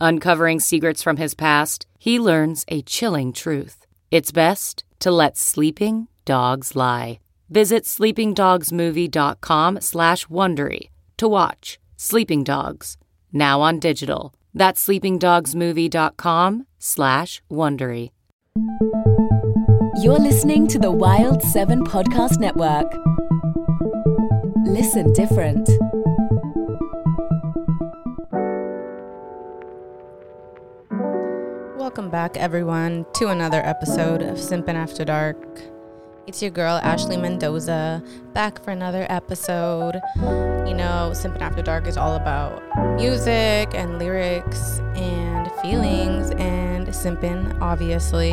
Uncovering secrets from his past, he learns a chilling truth. It's best to let sleeping dogs lie. Visit sleepingdogsmovie.com slash Wondery to watch Sleeping Dogs, now on digital. That's sleepingdogsmovie.com slash Wondery. You're listening to the Wild 7 Podcast Network. Listen different. Welcome back, everyone, to another episode of Simpin' After Dark. It's your girl, Ashley Mendoza, back for another episode. You know, Simpin' After Dark is all about music and lyrics and feelings and simpin', obviously.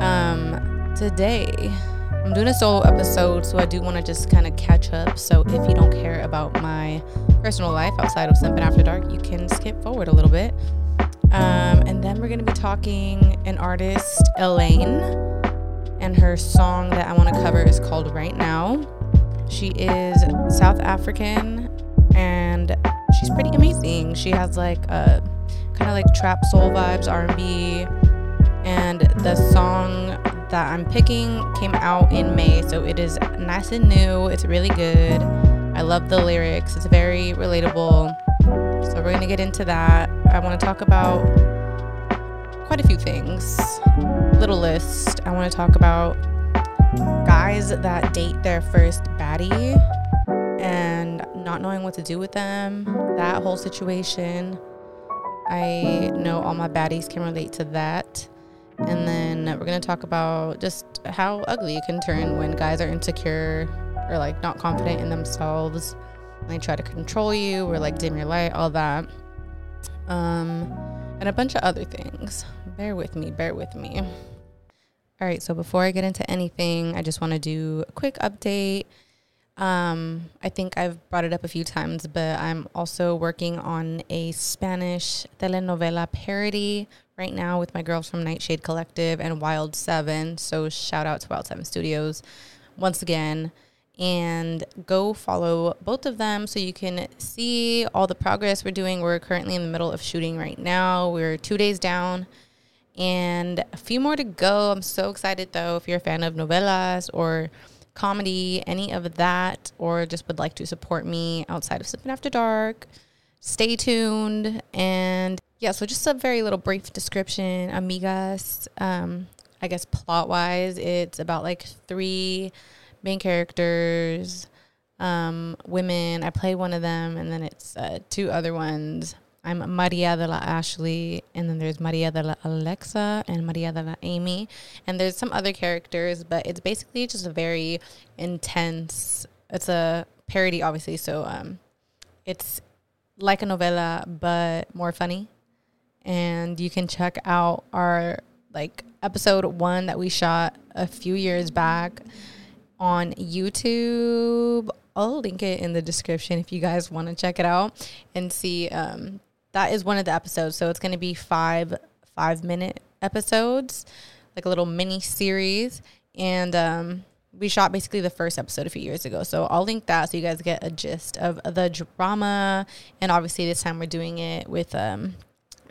Um, today, I'm doing a solo episode, so I do want to just kind of catch up. So if you don't care about my personal life outside of Simpin' After Dark, you can skip forward a little bit. Um, we're going to be talking an artist, Elaine, and her song that I want to cover is called Right Now. She is South African and she's pretty amazing. She has like a kind of like trap soul vibes, R&B, and the song that I'm picking came out in May, so it is nice and new. It's really good. I love the lyrics. It's very relatable. So we're gonna get into that. I want to talk about quite a few things. Little list. I want to talk about guys that date their first baddie and not knowing what to do with them. That whole situation. I know all my baddies can relate to that. And then we're going to talk about just how ugly it can turn when guys are insecure or like not confident in themselves. And They try to control you or like dim your light, all that. Um, and a bunch of other things. Bear with me, bear with me. All right, so before I get into anything, I just want to do a quick update. Um, I think I've brought it up a few times, but I'm also working on a Spanish telenovela parody right now with my girls from Nightshade Collective and Wild Seven. So shout out to Wild Seven Studios once again. And go follow both of them so you can see all the progress we're doing. We're currently in the middle of shooting right now. We're two days down and a few more to go. I'm so excited though. If you're a fan of novelas or comedy, any of that, or just would like to support me outside of Simpin' After Dark, stay tuned. And yeah, so just a very little brief description. Amigas, um, I guess plot wise, it's about like three main characters, um, women. I play one of them, and then it's uh, two other ones. I'm Maria de la Ashley, and then there's Maria de la Alexa and Maria de la Amy, and there's some other characters, but it's basically just a very intense. It's a parody, obviously, so um, it's like a novela but more funny, and you can check out our like episode one that we shot a few years back on YouTube. I'll link it in the description if you guys want to check it out and see um, that is one of the episodes. So it's going to be five five minute episodes, like a little mini series. And um, we shot basically the first episode a few years ago. So I'll link that so you guys get a gist of the drama. And obviously, this time we're doing it with um,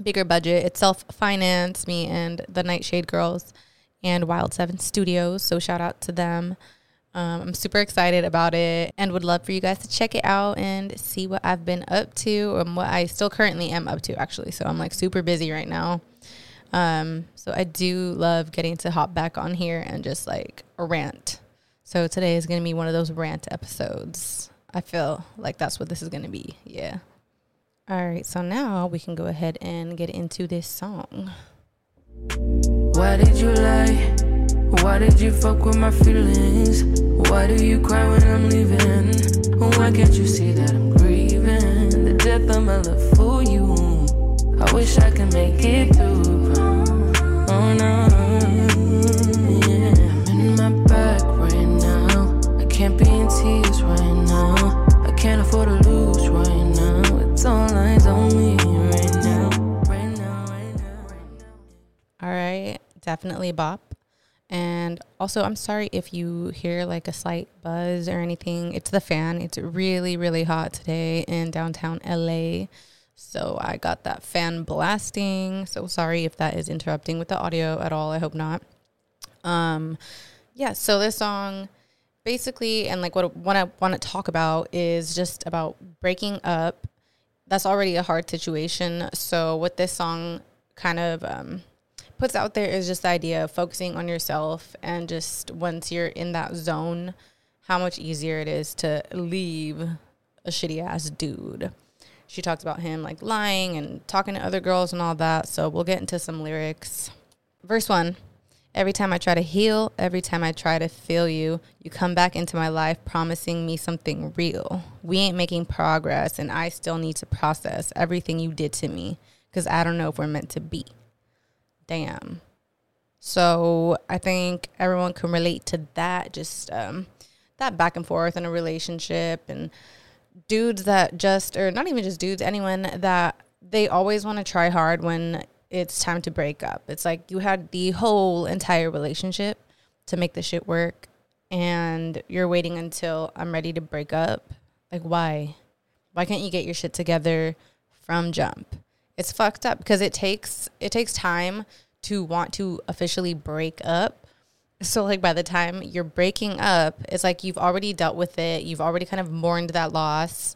bigger budget. It's self financed, me and the Nightshade Girls and Wild Seven Studios. So shout out to them. Um, I'm super excited about it and would love for you guys to check it out and see what I've been up to and what I still currently am up to, actually. So I'm like super busy right now. Um, so I do love getting to hop back on here and just like rant. So today is going to be one of those rant episodes. I feel like that's what this is going to be. Yeah. All right. So now we can go ahead and get into this song. Why did you lie? Why did you fuck with my feelings? Why do you cry when I'm leaving? Why can't you see that I'm grieving? The death of my love for you. I wish I could make it through. Oh no, yeah. I'm in my bag right now. I can't be in tears right now. I can't afford to lose right now. It's all eyes on me right now. Right now, right now, right now. All right. Definitely bop. And also, I'm sorry if you hear like a slight buzz or anything. It's the fan. It's really, really hot today in downtown LA. So I got that fan blasting. So sorry if that is interrupting with the audio at all. I hope not. Um, yeah. So this song, basically, and like what what I want to talk about is just about breaking up. That's already a hard situation. So what this song kind of um, puts out there is just the idea of focusing on yourself and just once you're in that zone, how much easier it is to leave a shitty ass dude she talks about him like lying and talking to other girls and all that. So we'll get into some lyrics. Verse one Every time I try to heal, every time I try to feel you, you come back into my life promising me something real. We ain't making progress, and I still need to process everything you did to me because I don't know if we're meant to be. Damn. So I think everyone can relate to that, just um, that back and forth in a relationship and dudes that just or not even just dudes anyone that they always want to try hard when it's time to break up. It's like you had the whole entire relationship to make the shit work and you're waiting until i'm ready to break up. Like why? Why can't you get your shit together from jump it's fucked up because it takes it takes time to want to officially break up so like by the time you're breaking up, it's like you've already dealt with it. You've already kind of mourned that loss.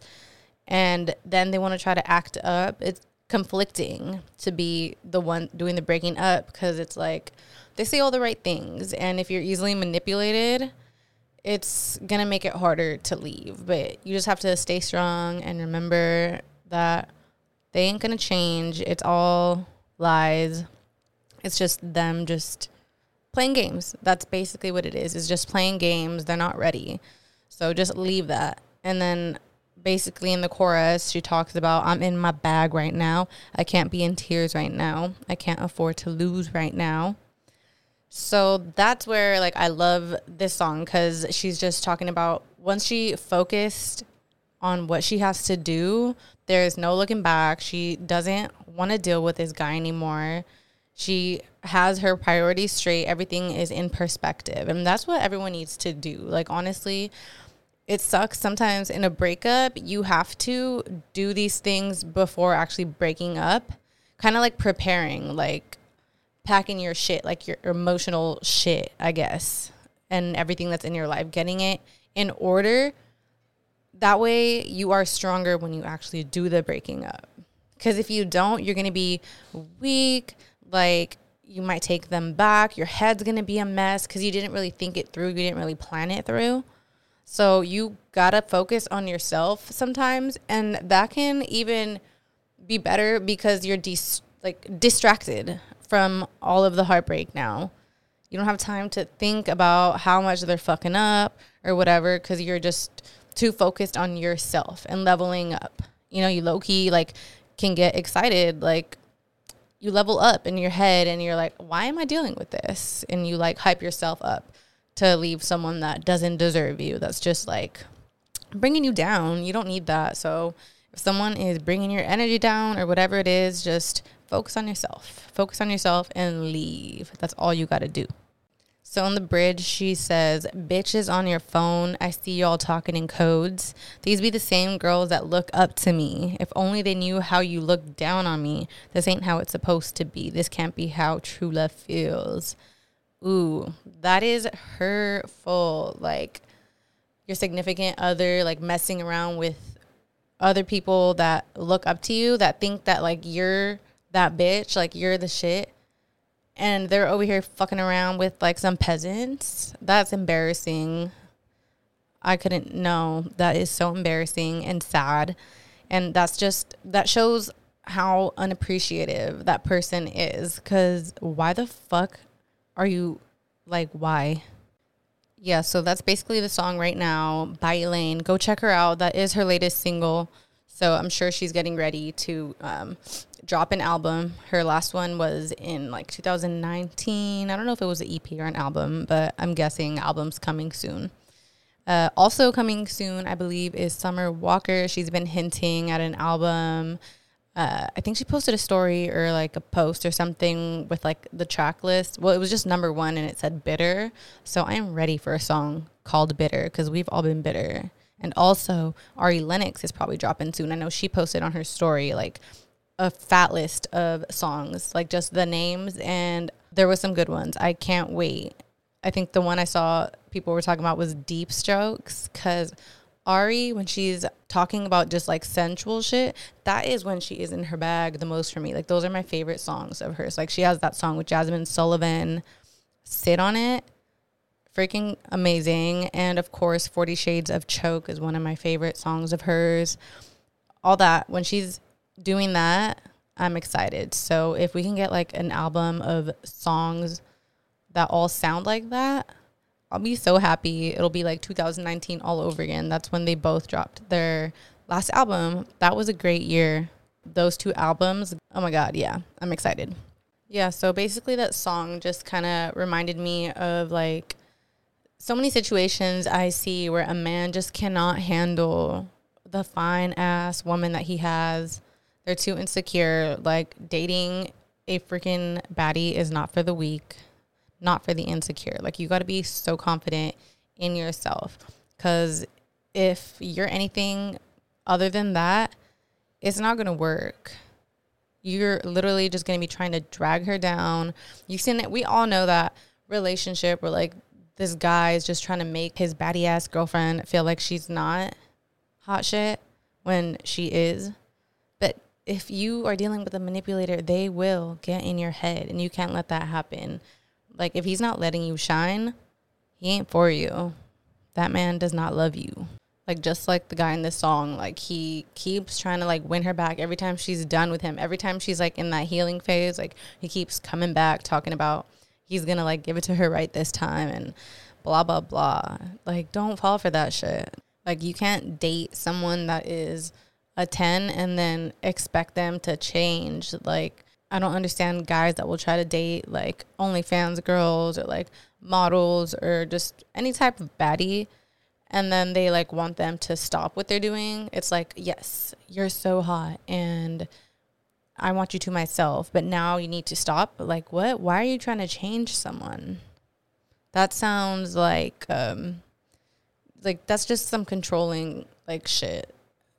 And then they want to try to act up. It's conflicting to be the one doing the breaking up because it's like they say all the right things. And if you're easily manipulated, it's going to make it harder to leave. But you just have to stay strong and remember that they ain't to change. It's all lies. It's just them just playing games. That's basically what it is. Is just playing games. They're not ready. So just leave that. And then basically in the chorus, she talks about I'm in my bag right now. I can't be in tears right now. I can't afford to lose right now. So that's where like I love this song cuz she's just talking about once she focused on what she has to do, there's no looking back. She doesn't want to deal with this guy anymore. She has her priorities straight. Everything is in perspective. And that's what everyone needs to do. Like, honestly, it sucks sometimes in a breakup, you have to do these things before actually breaking up, kind of like preparing, like packing your shit, like your emotional shit, I guess, and everything that's in your life, getting it in order. That way, you are stronger when you actually do the breaking up. Because if you don't, you're going to be weak, like you might take them back. Your head's going to be a mess because you didn't really think it through. You didn't really plan it through. So you got to focus on yourself sometimes. And that can even be better because you're dis- like distracted from all of the heartbreak now. You don't have time to think about how much they're fucking up or whatever because you're just too focused on yourself and leveling up. You know, you low key like can get excited like you level up in your head and you're like, why am I dealing with this? And you like hype yourself up to leave someone that doesn't deserve you. That's just like bringing you down. You don't need that. So if someone is bringing your energy down or whatever it is, just focus on yourself. Focus on yourself and leave. That's all you got to do. So on the bridge, she says, Bitches on your phone. I see y'all talking in codes. These be the same girls that look up to me. If only they knew how you look down on me. This ain't how it's supposed to be. This can't be how true love feels. Ooh, that is hurtful. Like your significant other, like messing around with other people that look up to you, that think that like you're that bitch, like you're the shit and they're over here fucking around with like some peasants. That's embarrassing. I couldn't know. That is so embarrassing and sad. And that's just, that shows how unappreciative that person is. Cause why the fuck are you like, why? Yeah, so that's basically the song right now by Elaine. Go check her out. That is her latest single. So I'm sure she's getting ready to um, drop an album. Her last one was in like 2019. I don't know if it was an EP or an album, but I'm guessing album's coming soon. Uh, also coming soon, I believe, is Summer Walker. She's been hinting at an album. Uh, I think she posted a story or like a post or something with like the track list. Well, it was just number one and it said bitter. So I am ready for a song called Bitter because we've all been bitter. And also, Ari Lennox is probably dropping soon. I know she posted on her story like a fat list of songs, like just the names, and there was some good ones. I can't wait. I think the one I saw people were talking about was Deep Strokes because Ari, when she's talking about just like sensual shit, that is when she is in her bag the most for me. Like those are my favorite songs of hers. Like she has that song with Jazmine Sullivan, Sit on It freaking amazing. And of course, 40 Shades of Choke is one of my favorite songs of hers. All that, when she's doing that, I'm excited. So if we can get like an album of songs that all sound like that, I'll be so happy. It'll be like 2019 all over again. That's when they both dropped their last album. That was a great year. Those two albums, oh my God, yeah, I'm excited. Yeah, so basically, that song just kind of reminded me of like so many situations I see where a man just cannot handle the fine ass woman that he has. They're too insecure. Like dating a freaking baddie is not for the weak, not for the insecure. Like you got to be so confident in yourself cuz if you're anything other than that, it's not going to work. You're literally just going to be trying to drag her down. You've seen it. We all know that relationship where like this guy is just trying to make his baddie ass girlfriend feel like she's not hot shit when she is. But if you are dealing with a manipulator, they will get in your head and you can't let that happen. Like if he's not letting you shine, he ain't for you. That man does not love you. Like just like the guy in this song, like he keeps trying to like win her back every time she's done with him. Every time she's like in that healing phase, like he keeps coming back talking about he's gonna like give it to her right this time and blah blah blah. Like don't fall for that shit. Like you can't date someone that is a 10 and then expect them to change. Like I don't understand guys that will try to date like OnlyFans girls or like models or just any type of baddie and then they like want them to stop what they're doing. It's like, yes, you're so hot and I want you to myself, but now you need to stop. Like, what? Why are you trying to change someone? That sounds like, um, like that's just some controlling like shit.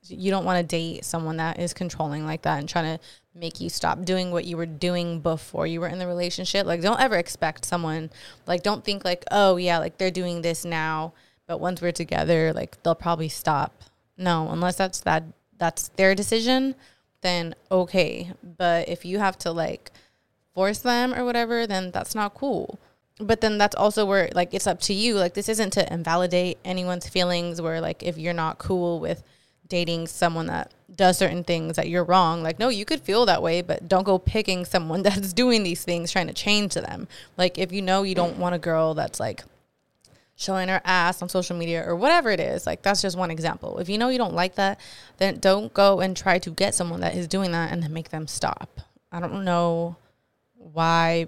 You don't want to date someone that is controlling like that and trying to make you stop doing what you were doing before you were in the relationship. Like, don't ever expect someone, like, don't think like, oh yeah, like they're doing this now, but once we're together, like they'll probably stop. No, unless that's that that's their decision then okay. But if you have to like force them or whatever, then that's not cool. But then that's also where like it's up to you. Like this isn't to invalidate anyone's feelings where like if you're not cool with dating someone that does certain things that you're wrong. Like, no, you could feel that way, but don't go picking someone that's doing these things trying to change them. Like, if you know you don't want a girl that's like showing her ass on social media or whatever it is. Like that's just one example. If you know you don't like that, then don't go and try to get someone that is doing that and then make them stop. I don't know why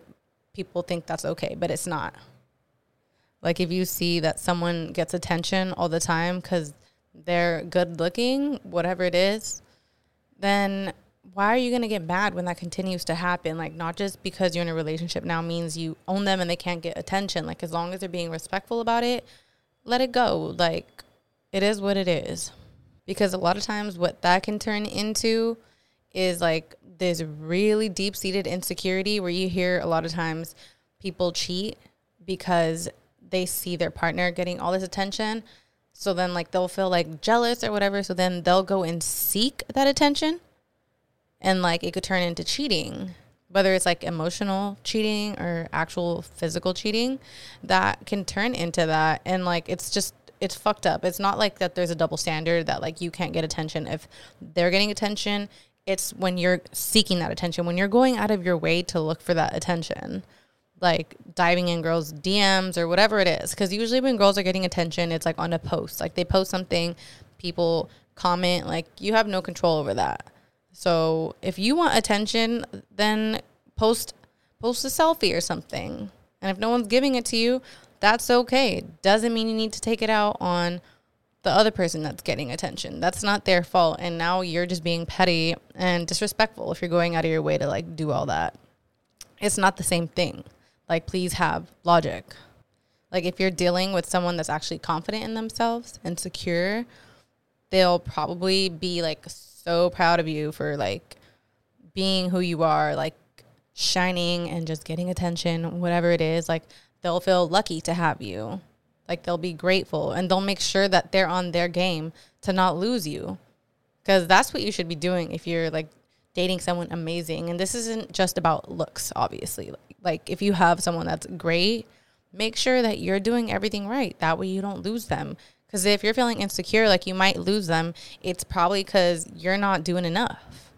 people think that's okay, but it's not. Like if you see that someone gets attention all the time cuz they're good looking, whatever it is, then why are you going to get mad when that continues to happen? Like, not just because you're in a relationship now means you own them and they can't get attention. Like, as long as they're being respectful about it, let it go. Like, it is what it is. Because a lot of times, what that can turn into is like this really deep seated insecurity where you hear a lot of times people cheat because they see their partner getting all this attention. So then, like, they'll feel like jealous or whatever. So then they'll go and seek that attention and like it could turn into cheating whether it's like emotional cheating or actual physical cheating, that can turn into that. And like, it's just, it's fucked up. It's not like that there's a double standard that like you can't get attention if they're getting attention. It's when you're seeking that attention, when you're going out of your way to look for that attention, like diving in girls' DMs or whatever it is. Because usually when girls are getting attention, it's like on a post. Like they post something, people comment, like you have no control over that. So if you want attention, then post post a selfie or something. And if no one's giving it to you, that's okay. Doesn't mean you need to take it out on the other person that's getting attention. That's not their fault. And now you're just being petty and disrespectful if you're going out of your way to like do all that. It's not the same thing. Like, please have logic. Like, if you're dealing with someone that's actually confident in themselves and secure, they'll probably be like so proud of you for like being who you are, like shining and just getting attention, whatever it is. Like, they'll feel lucky to have you. Like they'll be grateful and they'll make sure that they're on their game to not lose you. Cuz that's what you should be doing if you're like dating someone amazing. And this isn't just about looks, obviously. Like if you have someone that's great, make sure that you're doing everything right. That way you don't lose them. Cuz if you're feeling insecure like you might lose them, it's probably cuz you're not doing enough.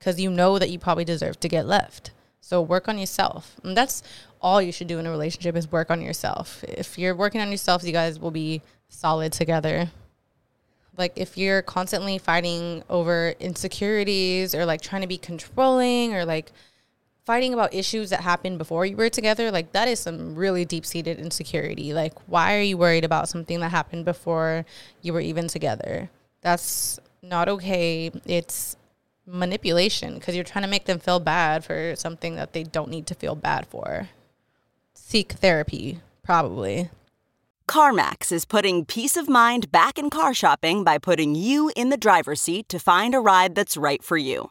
Cuz you know that you probably deserve to get left. So work on yourself. And that's all you should do in a relationship is work on yourself. If you're working on yourself, you guys will be solid together. Like if you're constantly fighting over insecurities or like trying to be controlling or like fighting about issues that happened before you were together, like that is some really deep-seated insecurity. Like why are you worried about something that happened before you were even together? That's not okay. It's manipulation because you're trying to make them feel bad for something that they don't need to feel bad for seek therapy, probably. CarMax is putting peace of mind back in car shopping by putting you in the driver's seat to find a ride that's right for you.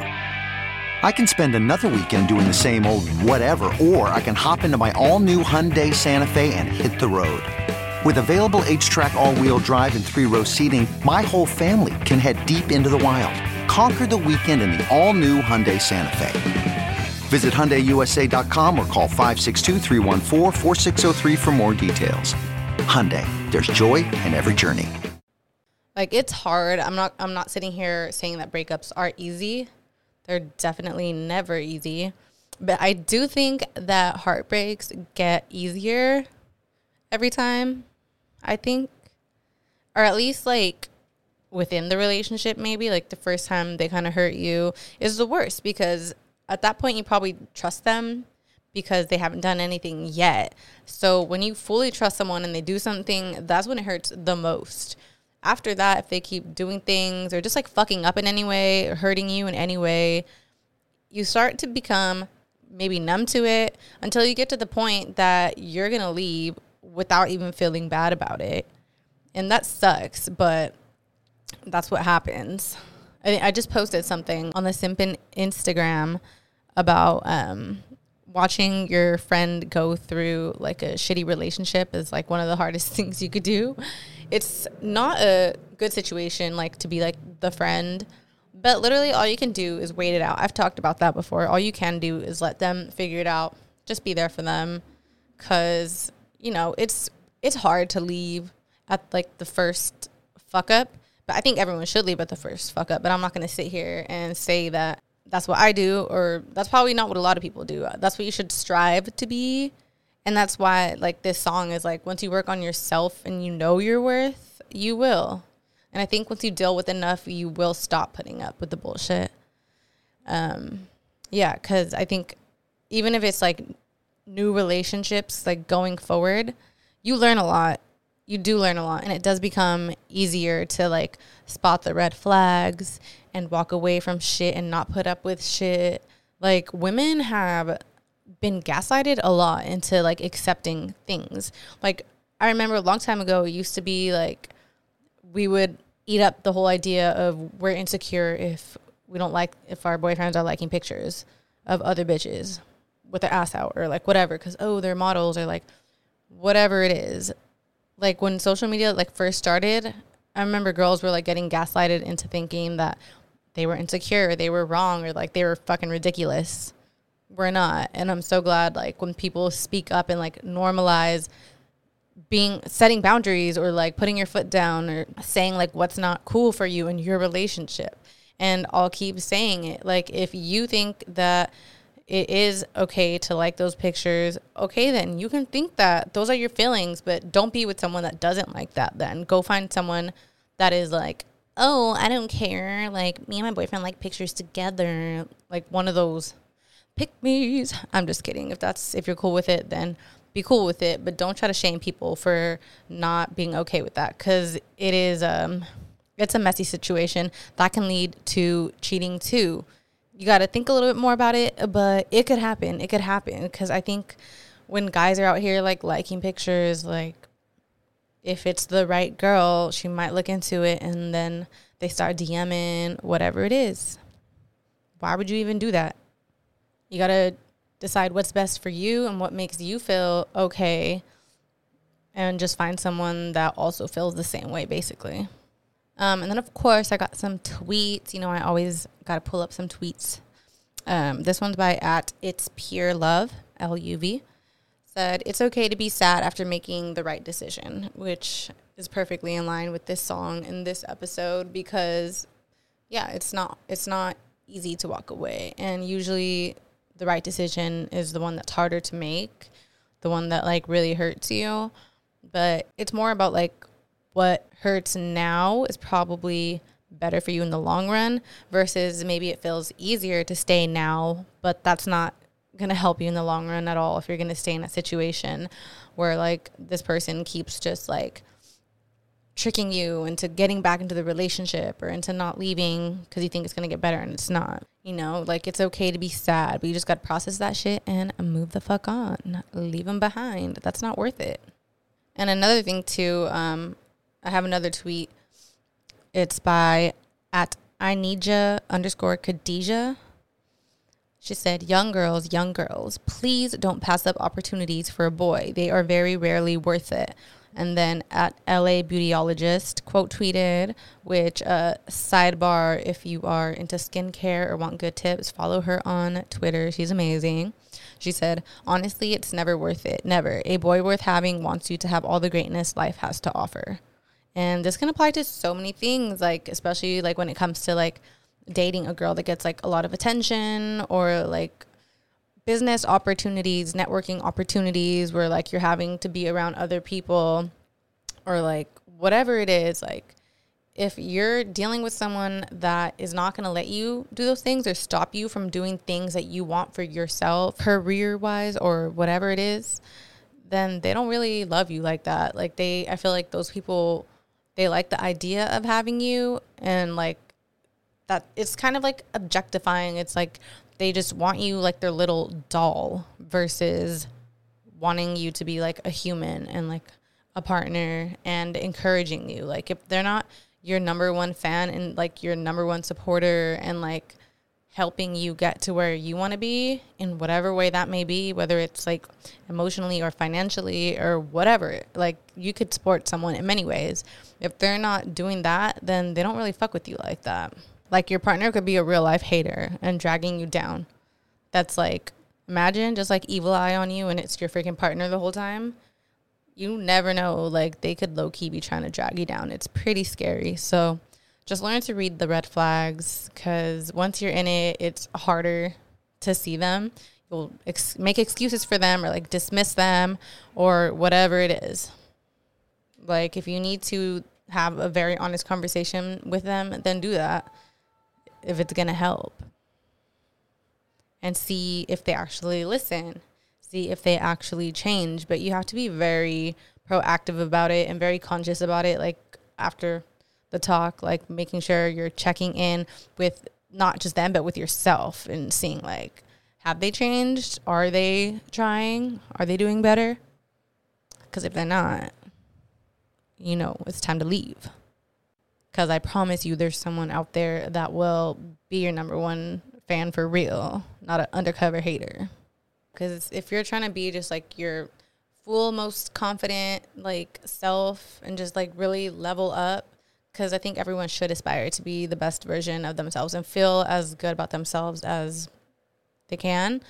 I can spend another weekend doing the same old whatever, or I can hop into my all new Hyundai Santa Fe and hit the road. With available HTRAC, all wheel drive, and three row seating, my whole family can head deep into the wild. Conquer the weekend in the all new Hyundai Santa Fe. Visit HyundaiUSA.com or call 562 for more details. Hyundai, there's joy in every journey. Like it's hard. I'm not I'm not sitting here saying that breakups are easy. They're definitely never easy. But I do think that heartbreaks get easier every time. I think or at least like within the relationship maybe like the first time they kind of hurt you is the worst because at that point you probably trust them because they haven't done anything yet. So when you fully trust someone and they do something, that's when it hurts the most. After that, if they keep doing things or just like fucking up in any way or hurting you in any way, you start to become maybe numb to it until you get to the point that you're going to leave without even feeling bad about it. And that sucks, but that's what happens. I, I just posted something on the Simpin Instagram about um, watching your friend go through like a shitty relationship is like one of the hardest things you could do. It's not a good situation like to be like the friend, but literally all you can do is wait it out. I've talked about that before. All you can do is let them figure it out. Just be there for them cuz you know, it's it's hard to leave at like the first fuck up. But I think everyone should leave at the first fuck up. But I'm not going to sit here and say that that's what I do, or that's probably not what a lot of people do. That's what you should strive to be. And that's why like this song is like once you work on yourself and you know your worth, you will. And I think once you deal with enough, you will stop putting up with the bullshit. Um yeah, cuz I think even if it's like new relationships like going forward, you learn a lot. You do learn a lot and it does become easier to like spot the red flags and walk away from shit and not put up with shit. Like women have been gaslighted a lot into like accepting things. Like I remember a long time ago it used to be like we would eat up the whole idea of we're insecure if we don't like if our boyfriends are liking pictures of other bitches with their ass out or like whatever because oh they're models or like whatever it is like when social media like first started i remember girls were like getting gaslighted into thinking that they were insecure they were wrong or like they were fucking ridiculous we're not and i'm so glad like when people speak up and like normalize being setting boundaries or like putting your foot down or saying like what's not cool for you in your relationship and i'll keep saying it like if you think that it is okay to like those pictures, okay, then you can think that those are your feelings, but don't be with someone that doesn't like that. Then go find someone that is like, oh, I don't care. Like, me and my boyfriend like pictures together. Like, one of those pick me's. I'm just kidding. If that's, if you're cool with it, then be cool with it, but don't try to shame people for not being okay with that because it is, um, it's a messy situation that can lead to cheating too you got to think a little bit more about it, but it could happen. It could happen because I think when guys are out here like liking pictures, like if it's the right girl, she might look into it and then they start DMing whatever it is. Why would you even do that? You got to decide what's best for you and what makes you feel okay and just find someone that also feels the same way basically. Um, and then, of course, I got some tweets. You know, I always got to pull up some tweets. Um, this one's by at It's Pure Love, L U V. Said, It's okay to be sad after making the right decision, which is perfectly in line with this song in this episode because, yeah, it's not, it's not easy to walk away. And usually the right decision is the one that's harder to make, the one that like really hurts you. But it's more about like what hurts now is probably better for you in the long run versus maybe it feels easier to stay now, but that's not going to help you in the long run at all if you're going to stay in a situation where like this person keeps just like tricking you into getting back into the relationship or into not leaving because you think it's going to get better and it's not. You know, like it's okay to be sad, but you just got to process that shit and move the fuck on. Leave them behind. That's not worth it. And another thing too, um, I have another tweet. It's by at I need ya underscore Khadijah. She said, Young girls, young girls, please don't pass up opportunities for a boy. They are very rarely worth it. And then at LA Beautyologist, quote tweeted, which uh, sidebar, if you are into skincare or want good tips, follow her on Twitter. She's amazing. She said, honestly, it's never worth it. Never. A boy worth having wants you to have all the greatness life has to offer. And this can apply to so many things, like especially like when it comes to like dating a girl that gets like a lot of attention or like business opportunities, networking opportunities where like you're having to be around other people or like whatever it is, like if you're dealing with someone that is not going to let you do those things or stop you from doing things that you want for yourself, career wise or whatever it is, then they don't really love you like that. Like they I feel like those people they like the idea of having you and like that it's kind of like objectifying it's like they just want you like their little doll versus wanting you to be like a human and like a partner and encouraging you like if they're not your number one fan and like your number one supporter and like helping you get to where you want to be in whatever way that may be, whether it's like emotionally or financially or whatever. Like you could support someone in many ways. If they're not doing that, then they don't really fuck with you like that. Like your partner could be a real life hater and dragging you down. That's like imagine just like evil eye on you and it's your freaking partner the whole time. You never know. Like they could low key be trying to drag you down. It's pretty scary. So just learn to read the red flags because once you're in it, it's harder to see them. you'll ex- make excuses for them or like dismiss them or whatever it is. Like if you need to have a very honest conversation with them, then do that if it's going to help. And see if they actually listen. See if they actually change, but you have to be very proactive about it and very conscious about it like after the talk, like making sure you're checking in with not just them but with yourself and seeing like have they changed? Are they trying? Are they doing better? Because if they're not, you know, it's time to leave. Because I promise you, there's someone out there that will be your number one fan for real, not an undercover hater. Because if you're trying to be just like your full, most confident, like self and just like really level up, because I think everyone should aspire to be the best version of themselves and feel as good about themselves as they can.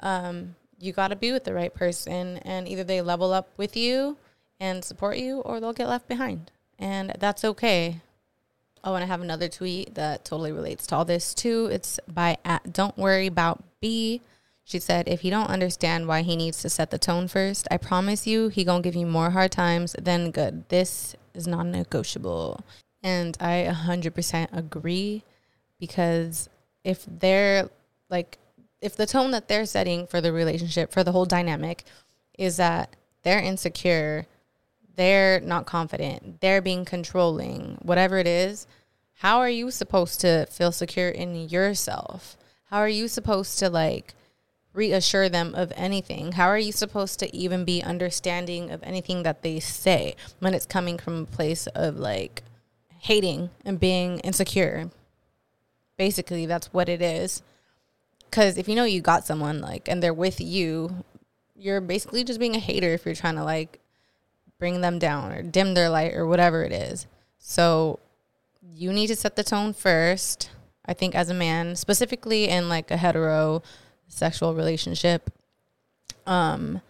Um, you got to be with the right person, and either they level up with you and support you, or they'll get left behind, and that's okay. Oh, and I have another tweet that totally relates to all this too. It's by at Don't Worry About B. She said, if you don't understand why he needs to set the tone first, I promise you he gonna give you more hard times than good. This is non-negotiable. And I 100% agree because if they're like if the tone that they're setting for the relationship, for the whole dynamic, is that they're insecure, they're not confident, they're being controlling, whatever it is, how are you supposed to feel secure in yourself? How are you supposed to like reassure them of anything? How are you supposed to even be understanding of anything that they say when it's coming from a place of like hating and being insecure? Basically, that's what it is. Because if you know you got someone like and they're with you, you're basically just being a hater if you're trying to like bring them down or dim their light or whatever it is. So you need to set the tone first. I think as a man, specifically in like a hetero sexual relationship. Um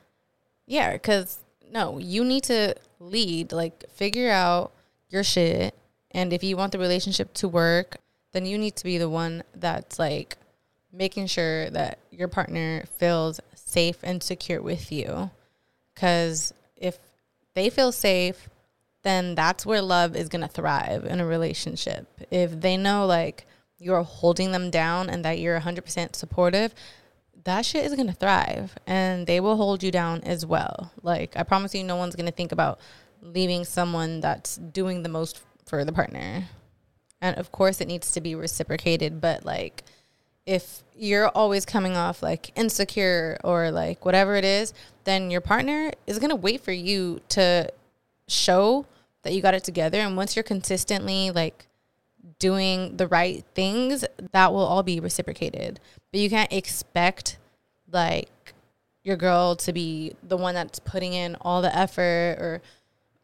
yeah, cuz no, you need to lead, like figure out your shit and if you want the relationship to work, then you need to be the one that's like making sure that your partner feels safe and secure with you. Because if they feel safe, then that's where love is going to thrive in a relationship. If they know like you're holding them down and that you're 100% supportive, that shit is going to thrive and they will hold you down as well. Like, I promise you, no one's going to think about leaving someone that's doing the most for the partner. And of course, it needs to be reciprocated, but like, if you're always coming off like insecure or like whatever it is, then your partner is going to wait for you to show that you got it together. And once you're consistently like doing the right things, that will all be reciprocated. But you can't expect like your girl to be the one that's putting in all the effort or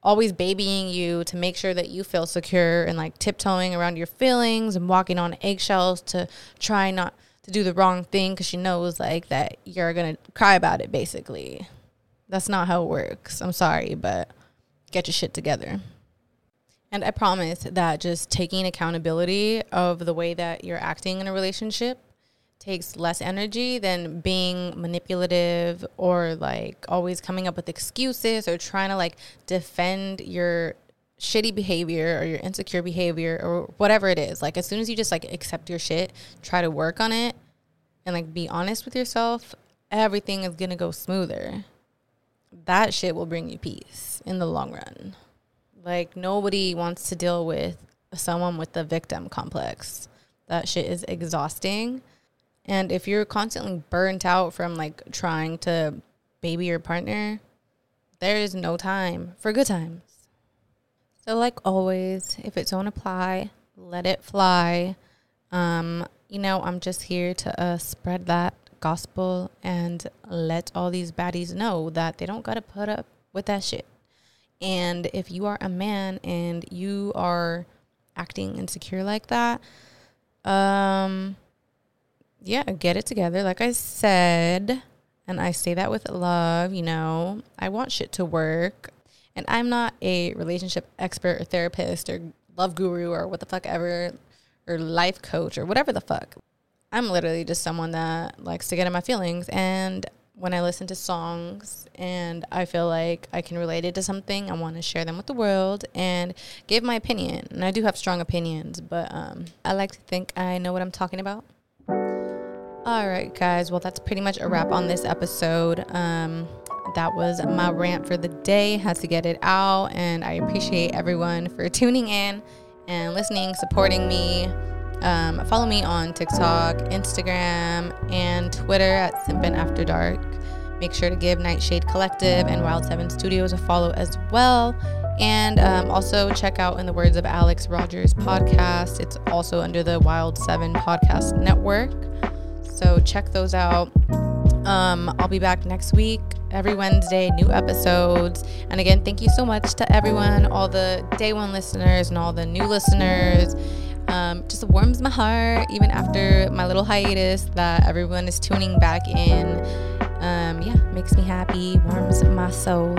always babying you to make sure that you feel secure and like tiptoeing around your feelings and walking on eggshells to try not to do the wrong thing because she knows like that you're gonna cry about it basically that's not how it works i'm sorry but get your shit together and i promise that just taking accountability of the way that you're acting in a relationship takes less energy than being manipulative or like always coming up with excuses or trying to like defend your shitty behavior or your insecure behavior or whatever it is. Like as soon as you just like accept your shit, try to work on it and like be honest with yourself, everything is going to go smoother. That shit will bring you peace in the long run. Like nobody wants to deal with someone with the victim complex. That shit is exhausting and if you're constantly burnt out from like trying to baby your partner, there is no time for good times. So, like always, if it don't apply, let it fly. Um, you know, I'm just here to uh, spread that gospel and let all these baddies know that they don't got to put up with that shit. And if you are a man and you are acting insecure like that, um, yeah, get it together. Like I said, and I say that with love, you know, I want shit to work. And I'm not a relationship expert or therapist or love guru or what the fuck ever or life coach or whatever the fuck. I'm literally just someone that likes to get in my feelings. And when I listen to songs and I feel like I can relate it to something, I want to share them with the world and give my opinion. And I do have strong opinions, but um, I like to think I know what I'm talking about. All right, guys. Well, that's pretty much a wrap on this episode. Um, that was my rant for the day. Had to get it out, and I appreciate everyone for tuning in and listening, supporting me. Um, follow me on TikTok, Instagram, and Twitter at Simpin After Dark. Make sure to give Nightshade Collective and Wild Seven Studios a follow as well. And um, also check out, in the words of Alex Rogers podcast, it's also under the Wild Seven Podcast Network. So check those out. Um, I'll be back next week, every Wednesday, new episodes. And again, thank you so much to everyone, all the day one listeners and all the new listeners. Um, just warms my heart even after my little hiatus that everyone is tuning back in. Um, yeah, makes me happy, warms my soul.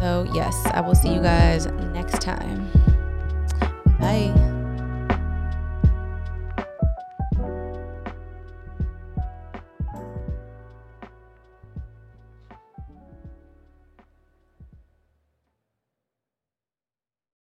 So, yes, I will see you guys next time. Bye.